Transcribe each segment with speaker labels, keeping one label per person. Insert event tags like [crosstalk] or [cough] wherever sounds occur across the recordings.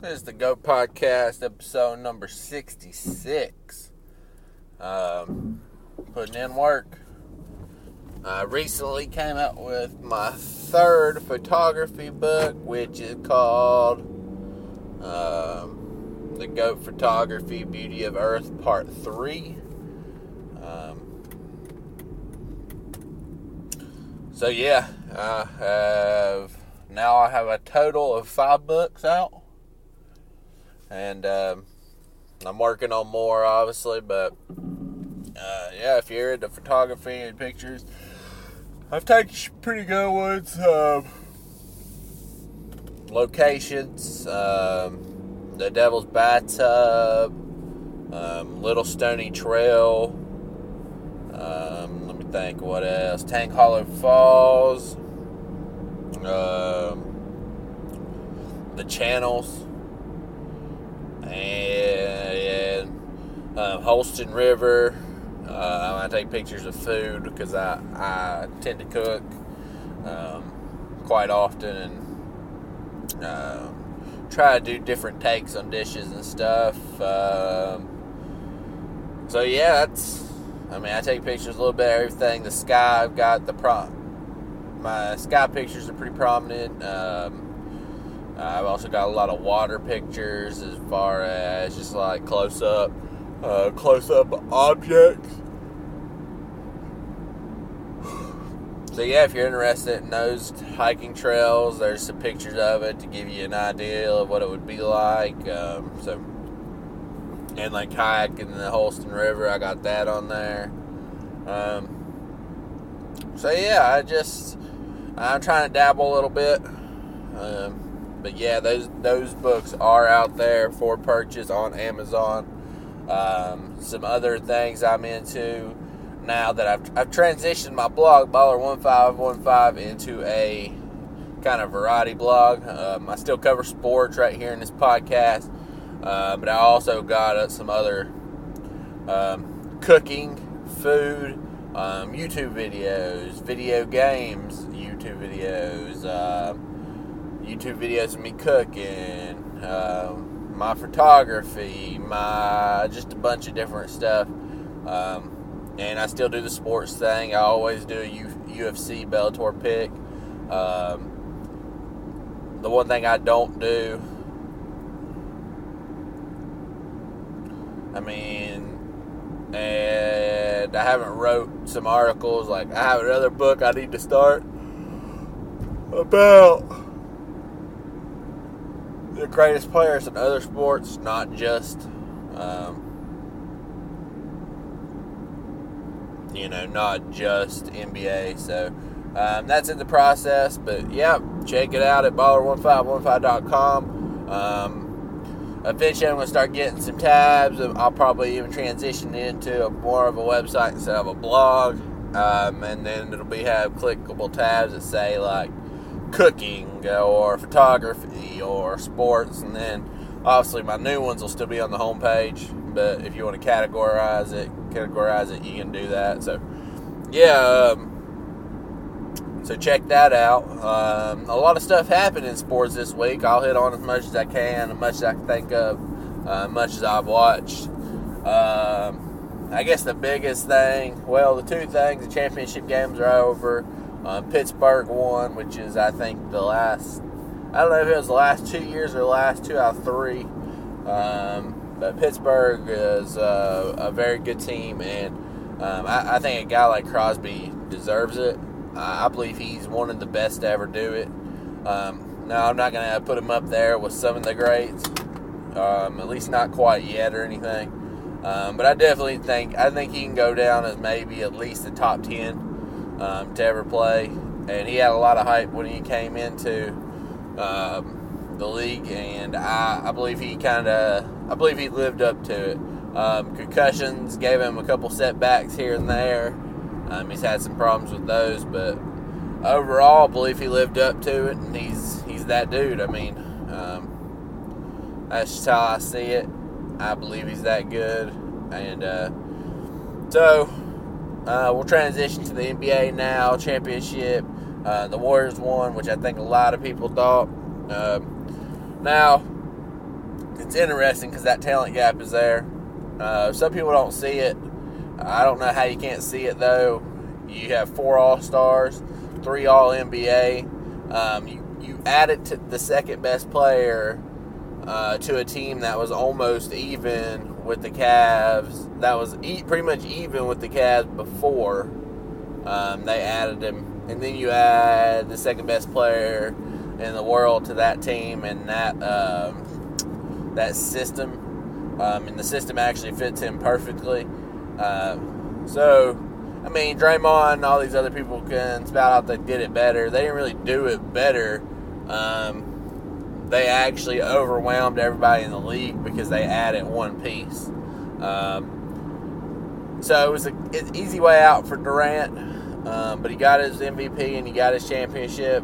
Speaker 1: This is the Goat Podcast, episode number 66. Um, putting in work. I recently came out with my third photography book, which is called um, The Goat Photography Beauty of Earth Part 3. Um, so, yeah, I have now I have a total of five books out and um, I'm working on more, obviously. But uh, yeah, if you're into photography and pictures, I've taken pretty good ones. Um, locations: um, the Devil's Bathtub, um, Little Stony Trail. Um, let me think. What else? Tank Hollow Falls. Um, the channels and uh, Holston River. Uh, I take pictures of food because I, I tend to cook um, quite often and uh, try to do different takes on dishes and stuff. Um, so yeah, that's. I mean, I take pictures a little bit of everything. The sky, I've got the pro. My sky pictures are pretty prominent. Um, I've also got a lot of water pictures as far as just like close up, uh, close up objects. [sighs] So yeah, if you're interested in those hiking trails, there's some pictures of it to give you an idea of what it would be like. Um, so, and like kayaking in the Holston River, I got that on there. Um, so yeah, I just I'm trying to dabble a little bit. Um, but yeah, those those books are out there for purchase on Amazon. Um, some other things I'm into now that I've, I've transitioned my blog Baller1515 into a kind of variety blog. Um, I still cover sports right here in this podcast, uh, but I also got uh, some other um, cooking, food, um, YouTube videos, video games, YouTube videos. Uh, YouTube videos of me cooking, uh, my photography, my just a bunch of different stuff. Um, and I still do the sports thing. I always do a UFC Bellator pick. Um, the one thing I don't do, I mean, and I haven't wrote some articles. Like I have another book I need to start about the greatest players in other sports, not just, um, you know, not just NBA. So um, that's in the process. But yeah, check it out at baller1515.com. Um, eventually, I'm going to start getting some tabs. I'll probably even transition into a, more of a website instead of a blog. Um, and then it'll be have clickable tabs that say like cooking or photography or sports, and then obviously my new ones will still be on the homepage. But if you want to categorize it, categorize it, you can do that. So, yeah. Um, so check that out. Um, a lot of stuff happened in sports this week. I'll hit on as much as I can, as much as I can think of, uh, much as I've watched. Um, I guess the biggest thing, well, the two things, the championship games are over. Uh, Pittsburgh won, which is I think the last. I don't know if it was the last two years or the last two out of three. Um, but Pittsburgh is uh, a very good team, and um, I, I, think a guy like Crosby deserves it. I believe he's one of the best to ever do it. Um, now, I'm not going to put him up there with some of the greats, um, at least not quite yet or anything. Um, but I definitely think I think he can go down as maybe at least the top ten um, to ever play, and he had a lot of hype when he came into um, the league, and I, I believe he kind of, I believe he lived up to it. Um, concussions gave him a couple setbacks here and there. Um, he's had some problems with those, but overall, I believe he lived up to it, and he's he's that dude. I mean, um, that's just how I see it. I believe he's that good, and uh, so uh, we'll transition to the NBA now, championship. Uh, the Warriors won, which I think a lot of people thought. Uh, now, it's interesting because that talent gap is there. Uh, some people don't see it. I don't know how you can't see it though. You have four All Stars, three All NBA. Um, you you added to the second best player uh, to a team that was almost even with the Cavs. That was e- pretty much even with the Cavs before um, they added him, and then you add the second best player in the world to that team and that um, that system, um, and the system actually fits him perfectly. Uh, so, I mean, Draymond and all these other people can spout out they did it better. They didn't really do it better. Um, they actually overwhelmed everybody in the league because they added one piece. Um, so it was an easy way out for Durant, um, but he got his MVP and he got his championship.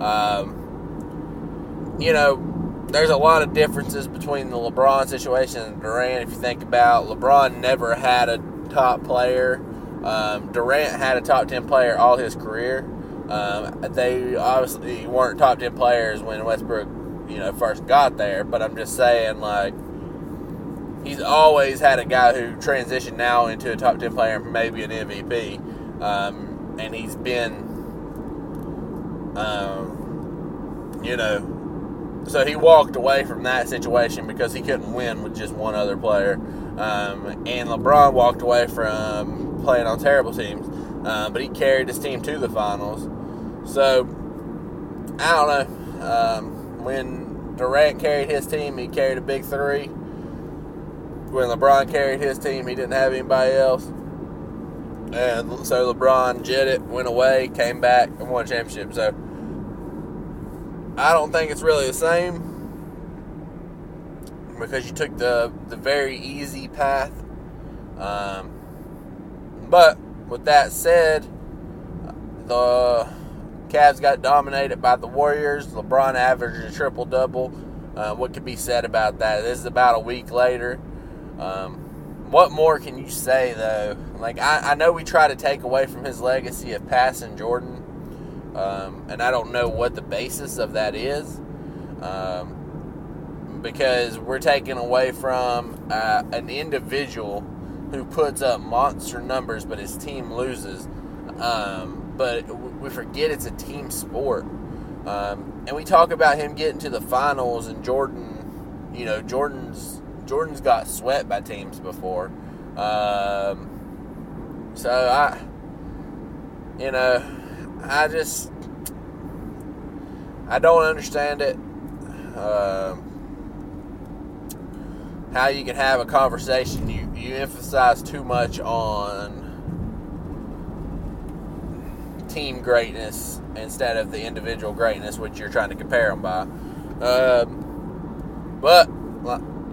Speaker 1: Um, you know, there's a lot of differences between the LeBron situation and Durant. If you think about LeBron, never had a top player. Um, Durant had a top ten player all his career. Um, they obviously weren't top ten players when Westbrook, you know, first got there. But I'm just saying, like, he's always had a guy who transitioned now into a top ten player and maybe an MVP. Um, and he's been, um, you know, so he walked away from that situation because he couldn't win with just one other player. Um, and LeBron walked away from playing on terrible teams, uh, but he carried his team to the finals. So I don't know. Um, when Durant carried his team, he carried a big three. When LeBron carried his team, he didn't have anybody else. And so LeBron jetted, went away, came back, and won a championship. So I don't think it's really the same because you took the the very easy path. Um, but with that said, the Cavs got dominated by the Warriors. LeBron averaged a triple double. Uh, what could be said about that? This is about a week later. Um, what more can you say though? Like I, I know we try to take away from his legacy of passing Jordan um, and I don't know what the basis of that is. Um, because we're taking away from uh, an individual who puts up monster numbers, but his team loses. Um, but we forget it's a team sport. Um, and we talk about him getting to the finals, and Jordan, you know, Jordan's Jordan's got swept by teams before. Um, so I, you know, I just I don't understand it. Uh, how you can have a conversation, you you emphasize too much on team greatness instead of the individual greatness, which you're trying to compare them by. Um, but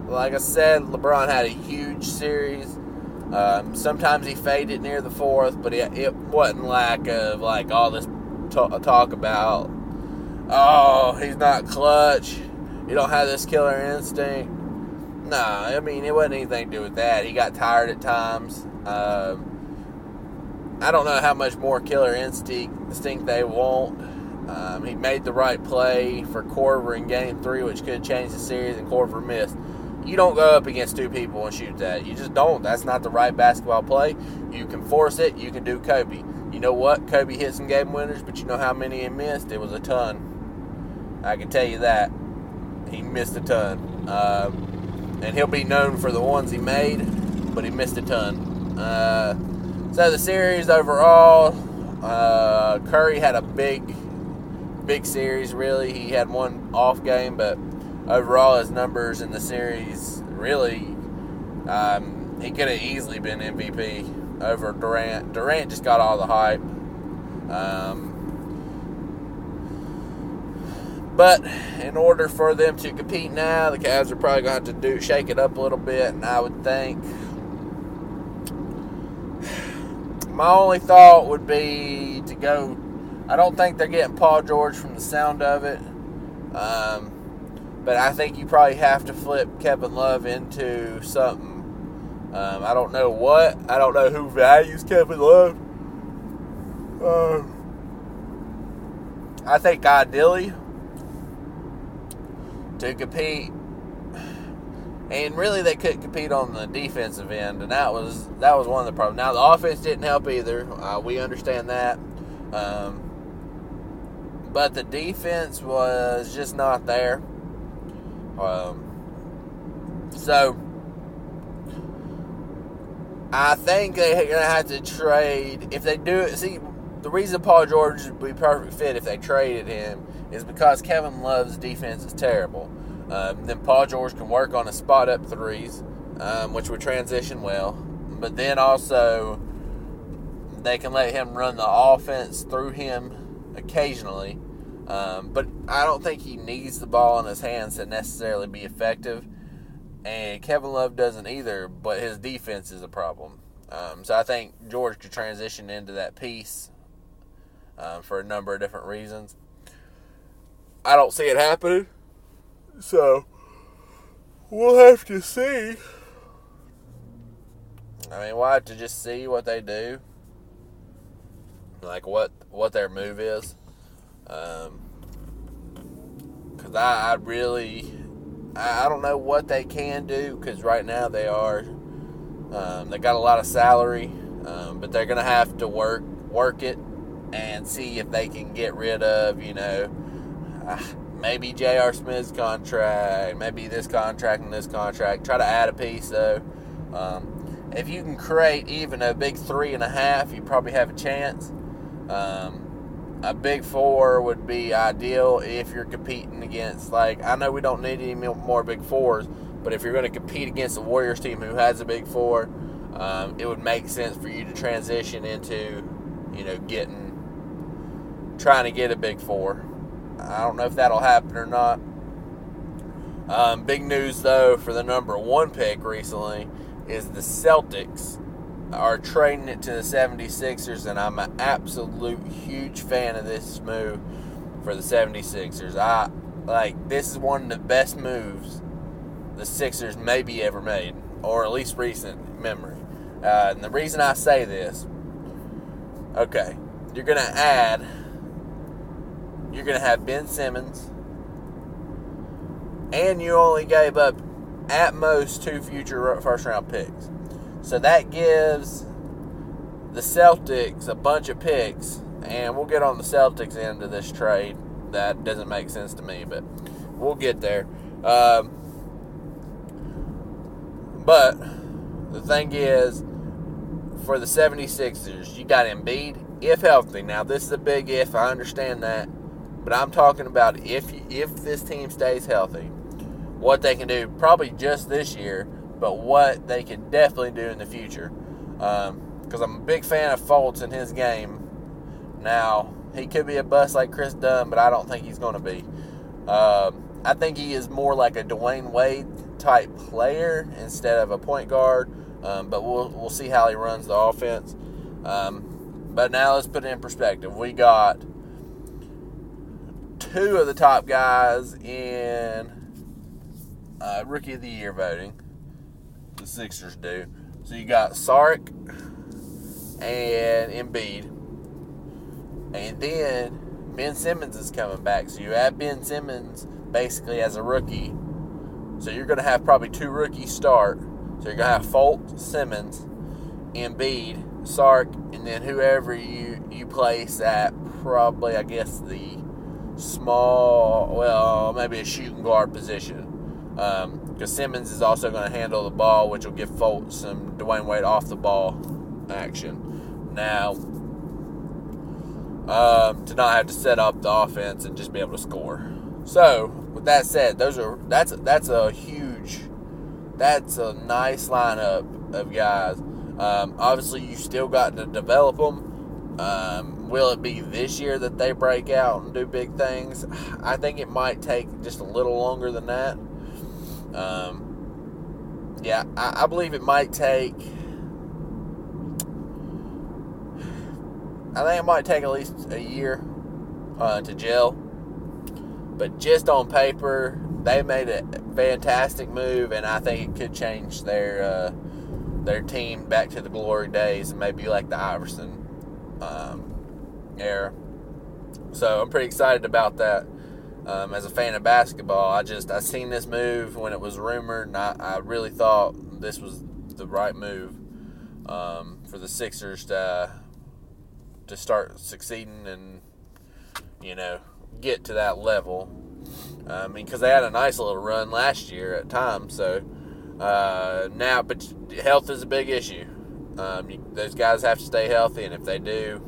Speaker 1: like I said, LeBron had a huge series. Um, sometimes he faded near the fourth, but it, it wasn't lack of like all this talk about. Oh, he's not clutch. You don't have this killer instinct. Nah, I mean it wasn't anything to do with that. He got tired at times. Um, I don't know how much more killer instinct, they want. Um, he made the right play for Korver in Game Three, which could change the series, and Korver missed you don't go up against two people and shoot that. You just don't. That's not the right basketball play. You can force it. You can do Kobe. You know what? Kobe hit some game winners, but you know how many he missed? It was a ton. I can tell you that. He missed a ton. Uh, and he'll be known for the ones he made, but he missed a ton. Uh, so the series overall, uh, Curry had a big, big series, really. He had one off game, but overall, his numbers in the series really, um, he could have easily been MVP over Durant. Durant just got all the hype. Um, but in order for them to compete now, the Cavs are probably going to have to do shake it up a little bit, and I would think. My only thought would be to go. I don't think they're getting Paul George from the sound of it. Um, but I think you probably have to flip Kevin Love into something. Um, I don't know what. I don't know who values Kevin Love. Um, I think ideally to compete and really they couldn't compete on the defensive end, and that was that was one of the problems. Now the offense didn't help either. Uh, we understand that, um, but the defense was just not there. Um, so I think they're gonna have to trade if they do it. See, the reason Paul George would be perfect fit if they traded him is because Kevin Love's defense is terrible. Um, then Paul George can work on a spot up threes, um, which would transition well. But then also, they can let him run the offense through him occasionally. Um, but I don't think he needs the ball in his hands to necessarily be effective. And Kevin Love doesn't either, but his defense is a problem. Um, so I think George could transition into that piece um, for a number of different reasons. I don't see it happening. So we'll have to see. I mean, we'll have to just see what they do, like what what their move is. Um, cause I, I really, I, I don't know what they can do. Cause right now they are, um, they got a lot of salary, um, but they're gonna have to work work it and see if they can get rid of, you know. Uh, maybe J.R. Smith's contract, maybe this contract and this contract. Try to add a piece though. Um, if you can create even a big three and a half, you probably have a chance. Um, a big four would be ideal if you're competing against, like, I know we don't need any more big fours, but if you're going to compete against the Warriors team who has a big four, um, it would make sense for you to transition into, you know, getting, trying to get a big four. I don't know if that'll happen or not. Um, big news, though, for the number one pick recently is the Celtics are trading it to the 76ers, and I'm an absolute huge fan of this move for the 76ers. I like this is one of the best moves the Sixers maybe ever made, or at least recent memory. Uh, and the reason I say this, okay, you're gonna add you're going to have Ben Simmons, and you only gave up at most two future first round picks. So that gives the Celtics a bunch of picks, and we'll get on the Celtics end of this trade. That doesn't make sense to me, but we'll get there. Um, but the thing is, for the 76ers, you got Embiid if healthy. Now, this is a big if, I understand that. But I'm talking about if if this team stays healthy, what they can do probably just this year, but what they can definitely do in the future. Because um, I'm a big fan of Fultz in his game. Now he could be a bust like Kris Dunn, but I don't think he's going to be. Um, I think he is more like a Dwyane Wade type player instead of a point guard. Um, but we'll we'll see how he runs the offense. Um, but now let's put it in perspective. We got two of the top guys in uh, Rookie of the Year voting. The Sixers do. So you got Saric and Embiid. And then Ben Simmons is coming back. So you add Ben Simmons basically as a rookie. So you're going to have probably two rookies start. So you're going to have Fultz, Simmons, Embiid, Saric, and then whoever you, you place at probably, I guess, the small, well, maybe a shooting guard position. Because um, Simmons is also going to handle the ball, which will give Fultz some Dwyane Wade off the ball action. Now, um, to not have to set up the offense and just be able to score. So, with that said, those are that's that's a huge, that's a nice lineup of guys. Um, obviously, you still got to develop them. Um, will it be this year that they break out and do big things? I think it might take just a little longer than that. Um, yeah, I, I believe it might take. I think it might take at least a year uh, to gel. But just on paper, they made a fantastic move, and I think it could change their uh, their team back to the glory days, and maybe like the Iverson um, era. So I'm pretty excited about that. um, as a fan of basketball. I just I seen this move when it was rumored, and I, I really thought this was the right move um, for the Sixers to to start succeeding and you know get to that level. I mean, because they had a nice little run last year at times, so uh, now, but health is a big issue. Um, you, those guys have to stay healthy, and if they do,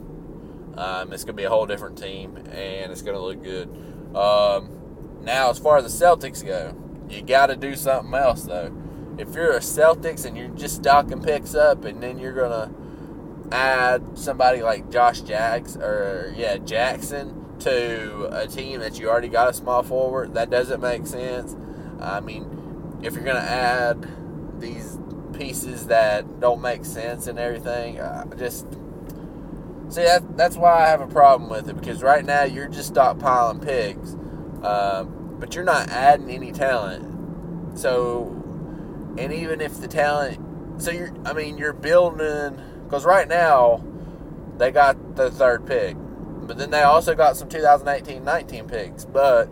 Speaker 1: um, it's going to be a whole different team, and it's going to look good. Um, now, as far as the Celtics go, you got to do something else, though. If you're a Celtics and you're just stocking picks up, and then you're going to add somebody like Josh Jacks or yeah Jackson to a team that you already got a small forward, that doesn't make sense. I mean, if you're going to add pieces that don't make sense and everything, uh, just see that that's why I have a problem with it because right now you're just stockpiling picks, um, but you're not adding any talent. So, and even if the talent, so you're, I mean, you're building because right now they got the third pick but then they also got some 2018-19 picks. But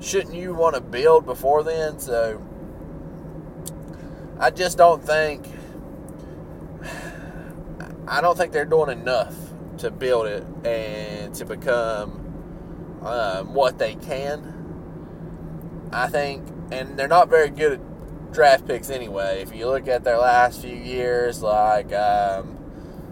Speaker 1: shouldn't you want to build before then? So I just don't think I don't think they're doing enough to build it and to become um, what they can. I think, and they're not very good at draft picks anyway. If you look at their last few years, like um,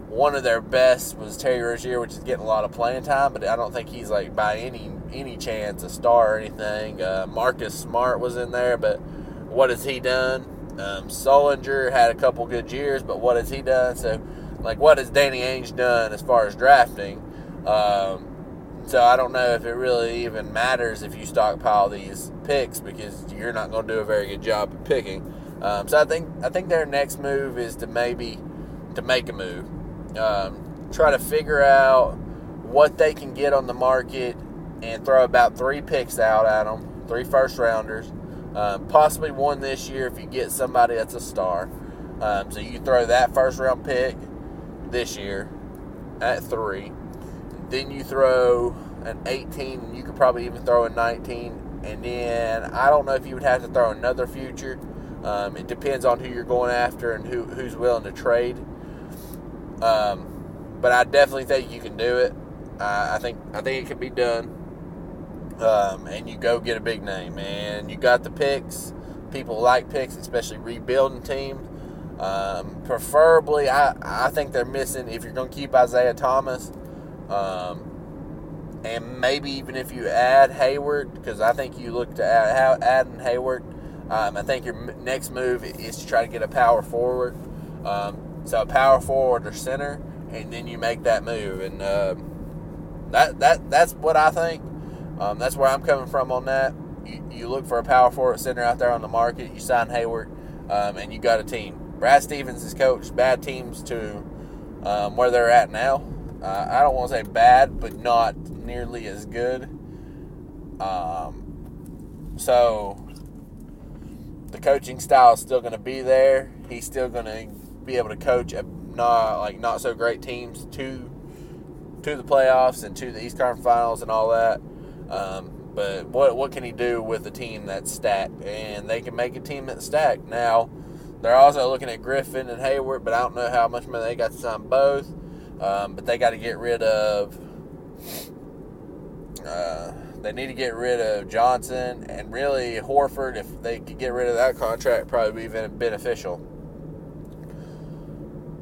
Speaker 1: one of their best was Terry Rozier, which is getting a lot of playing time, but I don't think he's like by any any chance a star or anything. Uh, Marcus Smart was in there, but what has he done? Um, Sullinger had a couple good years, but what has he done? So, like, what has Danny Ainge done as far as drafting? Um, so I don't know if it really even matters if you stockpile these picks because you're not going to do a very good job of picking. Um, so I think I think their next move is to maybe to make a move um, try to figure out what they can get on the market and throw about three picks out at them, three first rounders, um, possibly one this year if you get somebody that's a star. Um, so you throw that first round pick this year at three. Then you throw an 18, you could probably even throw a 19. And then I don't know if you would have to throw another future. Um, it depends on who you're going after and who, who's willing to trade. Um, but I definitely think you can do it. Uh, I think I think it can be done. Um, and you go get a big name, and you got the picks. People like picks, especially rebuilding teams. Um, preferably, I, I think they're missing if you're going to keep Isaiah Thomas, um, and maybe even if you add Hayward, because I think you look to add adding Hayward. Um, I think your next move is to try to get a power forward. Um, so a power forward or center, and then you make that move, and uh, that that that's what I think. Um, that's where I'm coming from on that. You, you look for a power forward center out there on the market. You sign Hayward, um, and you got a team. Brad Stevens has coached bad teams to um, where they're at now. Uh, I don't want to say bad, but not nearly as good. Um, so the coaching style is still going to be there. He's still going to be able to coach a not like not so great teams to to the playoffs and to the East Conference Finals and all that. Um, but what what can he do with a team that's stacked? And they can make a team that's stacked. Now they're also looking at Griffin and Hayward, but I don't know how much money they got to sign both. Um, but they got to get rid of. Uh, they need to get rid of Johnson and really Horford. If they could get rid of that contract, probably be beneficial.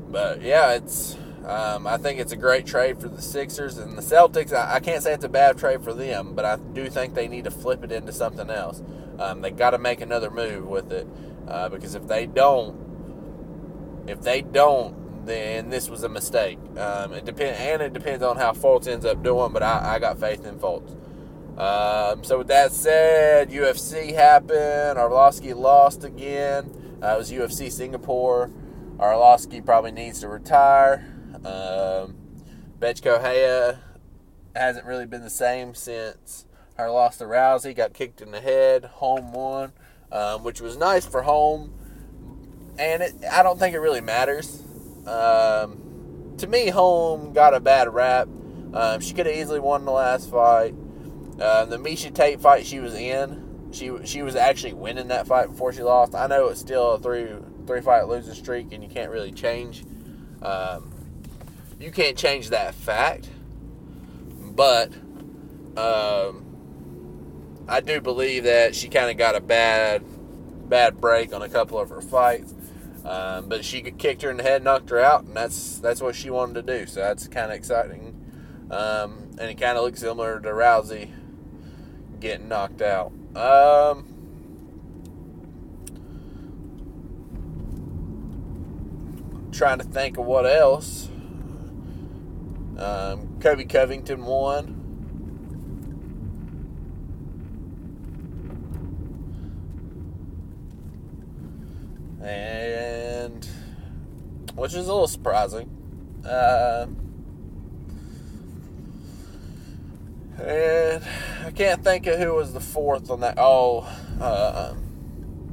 Speaker 1: But yeah, it's um, I think it's a great trade for the Sixers and the Celtics. I, I, can't say it's a bad trade for them, but I do think they need to flip it into something else. Um, they got to make another move with it uh, because if they don't, if they don't, then this was a mistake. Um, it depend and it depends on how Fultz ends up doing, but I, I got faith in Fultz. Um, so with that said, UFC happened. Arlovsky lost again. Uh, it was UFC Singapore. Arlovsky probably needs to retire. Um, Bethe Correia hasn't really been the same since her loss to Rousey. Got kicked in the head. Holm won, um, which was nice for Holm. And it, I don't think it really matters. Um, to me, Holm got a bad rap. Um, she could have easily won the last fight. Uh, the Miesha Tate fight she was in, she she was actually winning that fight before she lost. I know it's still a three three fight losing streak, and you can't really change. Um, you can't change that fact, but um, I do believe that she kind of got a bad bad break on a couple of her fights. Um, but she kicked her in the head, knocked her out, and that's that's what she wanted to do. So that's kind of exciting, um, and it kind of looks similar to Rousey getting knocked out. Um, trying to think of what else. Um, Colby Covington won. And which is a little surprising. Uh, and I can't think of who was the fourth on that. Oh, uh,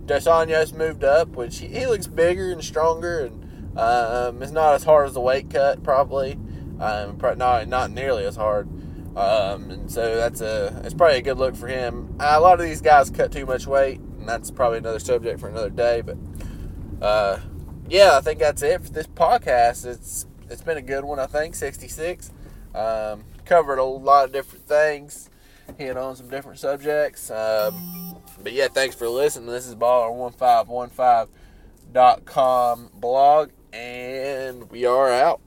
Speaker 1: Dos Anjos moved up, which he, he, looks bigger and stronger, and um, it's not as hard as the weight cut, probably. Um, not not nearly as hard. Um, and so that's a it's probably a good look for him. A lot of these guys cut too much weight, and that's probably another subject for another day. But uh, yeah, I think that's it for this podcast. It's it's been a good one. I think sixty six. Um, covered a lot of different things, hit on some different subjects. Um, but yeah, thanks for listening. This is baller1515.com blog, and we are out.